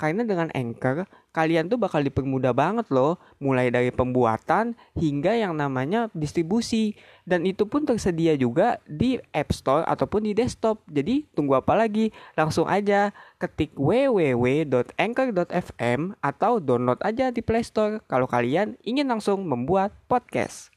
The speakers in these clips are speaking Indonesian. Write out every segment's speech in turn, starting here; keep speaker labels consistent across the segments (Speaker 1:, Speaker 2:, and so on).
Speaker 1: Karena dengan Anchor, kalian tuh bakal dipermudah banget loh, mulai dari pembuatan hingga yang namanya distribusi. Dan itu pun tersedia juga di App Store ataupun di desktop. Jadi tunggu apa lagi? Langsung aja ketik www.anchor.fm atau download aja di Play Store kalau kalian ingin langsung membuat podcast.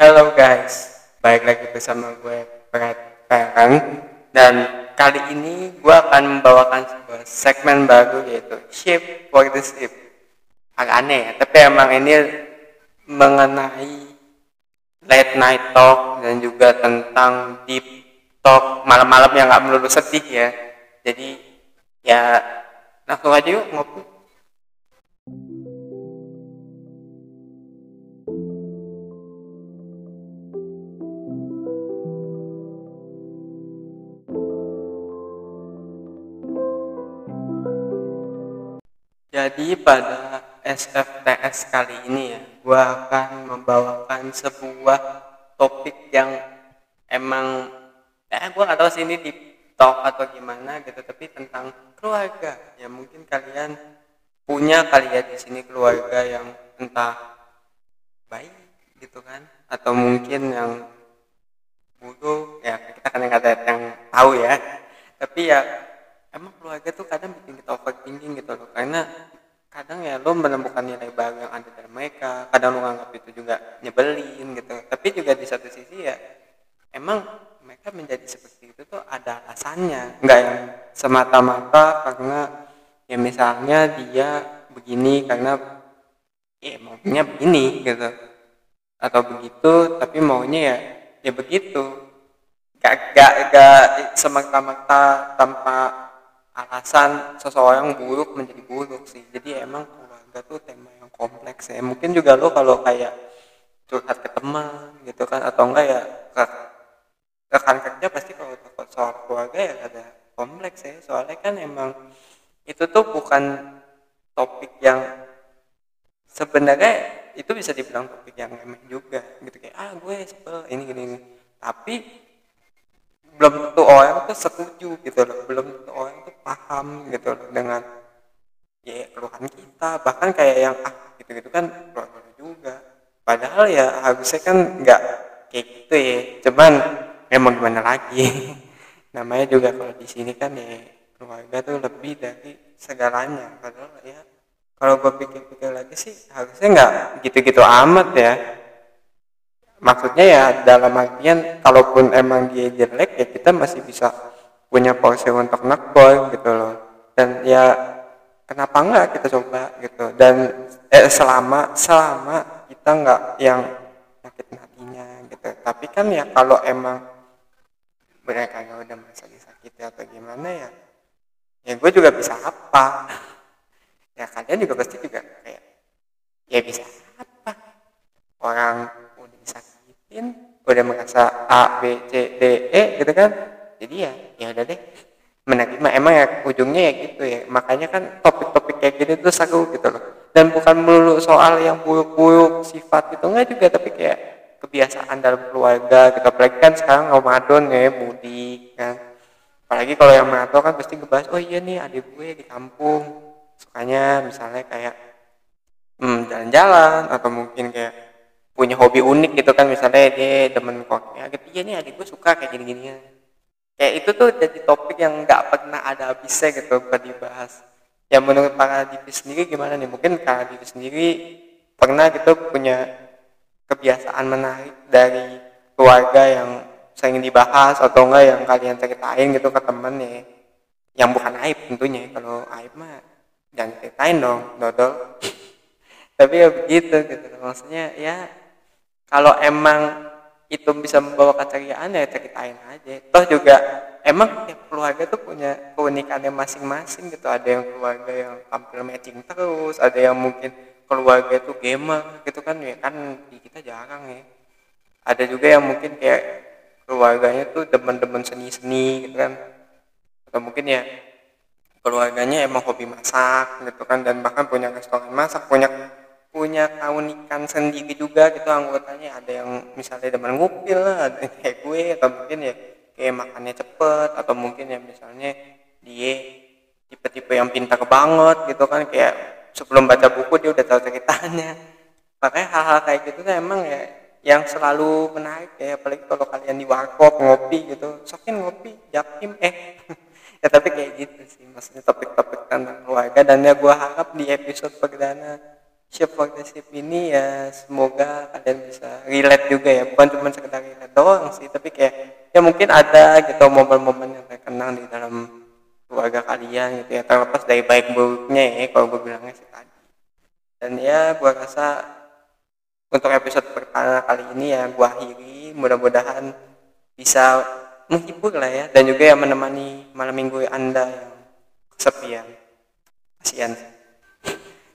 Speaker 2: Halo guys, balik lagi bersama gue Berat Perang dan kali ini gue akan membawakan sebuah segmen baru yaitu Ship for the Ship. Agak aneh ya, tapi emang ini mengenai late night talk dan juga tentang deep talk malam-malam yang gak melulu sedih ya. Jadi ya langsung aja yuk ngopi. Jadi pada SFTS kali ini ya, gue akan membawakan sebuah topik yang emang, eh gue gak tahu sih di talk atau gimana gitu, tapi tentang keluarga. Ya mungkin kalian punya kali ya di sini keluarga yang entah baik gitu kan, atau mungkin yang buruk, ya kita kan yang ada yang tahu ya. Tapi ya emang keluarga tuh kadang bikin kita overthinking gitu loh. Karena kadang ya lo menemukan nilai baru yang ada dari mereka kadang lo nganggap itu juga nyebelin gitu. Tapi juga di satu sisi ya emang mereka menjadi seperti itu tuh ada alasannya. Nggak yang semata-mata karena ya misalnya dia begini karena ya maunya begini gitu. Atau begitu tapi maunya ya ya begitu. Gak gak gak semata-mata tanpa alasan seseorang buruk menjadi buruk sih. Jadi emang keluarga tuh tema yang kompleks ya. Mungkin juga lo kalau kayak curhat ke teman gitu kan atau enggak ya ke rekan kerja pasti kalau takut soal keluarga ya ada kompleks ya. Soalnya kan emang itu tuh bukan topik yang sebenarnya itu bisa dibilang topik yang remeh juga gitu. Kayak ah gue sebel ini gini, gini. tapi belum tentu orang tuh setuju gitu loh belum tentu orang tuh paham gitu loh dengan ya keluhan kita bahkan kayak yang ah gitu gitu kan keluar juga. Padahal ya harusnya kan nggak kayak gitu ya cuman ya gimana lagi. Namanya juga kalau di sini kan ya keluarga tuh lebih dari segalanya. Padahal ya kalau gue pikir-pikir lagi sih harusnya nggak gitu-gitu amat ya maksudnya ya dalam artian kalaupun emang dia jelek ya kita masih bisa punya porsi untuk nekbol gitu loh. Dan ya kenapa enggak kita coba gitu. Dan eh, selama selama kita enggak yang sakit hatinya gitu. Tapi kan ya kalau emang mereka ya udah merasa disakiti atau gimana ya ya gue juga bisa apa? Ya kalian juga pasti juga kayak ya bisa apa? Orang udah merasa A B C D E gitu kan? Jadi ya ya udah deh. Menerima emang ya ujungnya ya gitu ya. Makanya kan topik-topik kayak gini tuh seru gitu loh. Dan bukan melulu soal yang buruk-buruk sifat gitu enggak juga tapi kayak kebiasaan dalam keluarga gitu. Apalagi kan sekarang Ramadan ya mudik kan. Apalagi kalau yang merantau kan pasti ngebahas oh iya nih adik gue di kampung. Sukanya misalnya kayak hmm, jalan-jalan atau mungkin kayak punya hobi unik gitu kan misalnya dia demen kok ya gitu iya nih adik gue suka kayak gini-ginian kayak itu tuh jadi topik yang nggak pernah ada habisnya gitu buat dibahas. Ya menurut para Divi sendiri gimana nih? Mungkin para Divi sendiri pernah gitu punya kebiasaan menarik dari keluarga yang sering dibahas atau enggak yang kalian ceritain gitu ke temen ya? Yang bukan aib tentunya kalau aib mah jangan ceritain dong dodol. Tapi ya begitu gitu maksudnya ya kalau emang itu bisa membawa keceriaan ya ceritain aja. Toh juga emang tiap keluarga tuh punya keunikannya masing-masing gitu. Ada yang keluarga yang tampil matching terus ada yang mungkin keluarga itu gamer gitu kan ya kan di kita jarang ya. Ada juga yang mungkin kayak keluarganya tuh demen-demen seni-seni gitu kan. Atau mungkin ya keluarganya emang hobi masak gitu kan dan bahkan punya restoran masak punya punya keunikan sendiri juga gitu anggotanya. Ada yang misalnya demen ngupil lah ada yang kayak gue atau mungkin ya kayak makannya cepet atau mungkin ya misalnya dia tipe-tipe yang pintar banget gitu kan kayak sebelum baca buku dia udah tahu ceritanya. Makanya hal-hal kayak gitu kan emang ya yang selalu menarik ya apalagi kalau kalian di warkop ngopi gitu. Sokin ngopi jakim eh ya tapi kayak gitu sih maksudnya topik-topik tentang keluarga. Dan ya gue harap di episode perdana Ship for the Ship ini ya semoga kalian bisa relate juga ya. Bukan cuma sekedar relate doang sih tapi kayak ya mungkin ada gitu momen-momen yang terkenang di dalam keluarga kalian gitu ya. Terlepas dari baik buruknya ya kalau gue bilangnya sih tadi. Dan ya gue rasa untuk episode pertama kali ini ya gue akhiri. Mudah-mudahan bisa menghibur lah ya dan juga yang menemani malam minggu anda yang kesepian. Kasihan sih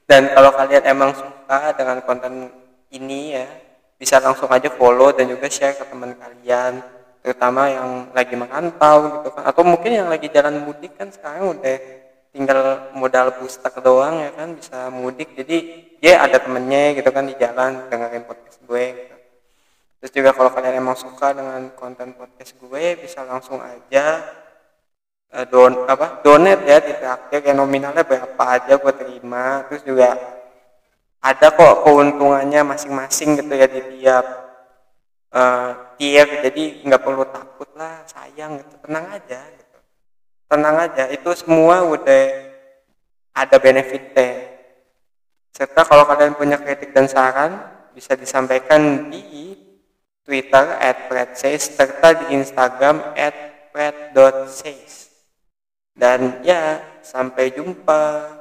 Speaker 2: dan kalau kalian emang suka dengan konten ini ya bisa langsung aja follow dan juga share ke teman kalian terutama yang lagi merantau gitu kan atau mungkin yang lagi jalan mudik kan sekarang udah tinggal modal pustak doang ya kan bisa mudik jadi dia ada temennya gitu kan di jalan dengerin podcast gue gitu. terus juga kalau kalian emang suka dengan konten podcast gue bisa langsung aja uh, don apa donate ya di traktir kayak nominalnya berapa aja gue terima. Terus juga ada kok keuntungannya masing-masing gitu ya di tiap uh, tier. Jadi nggak perlu takut lah sayang gitu. Tenang aja gitu. Tenang aja itu semua udah ada benefitnya. Serta kalau kalian punya kritik dan saran bisa disampaikan di Twitter at serta di Instagram at dan ya, sampai jumpa.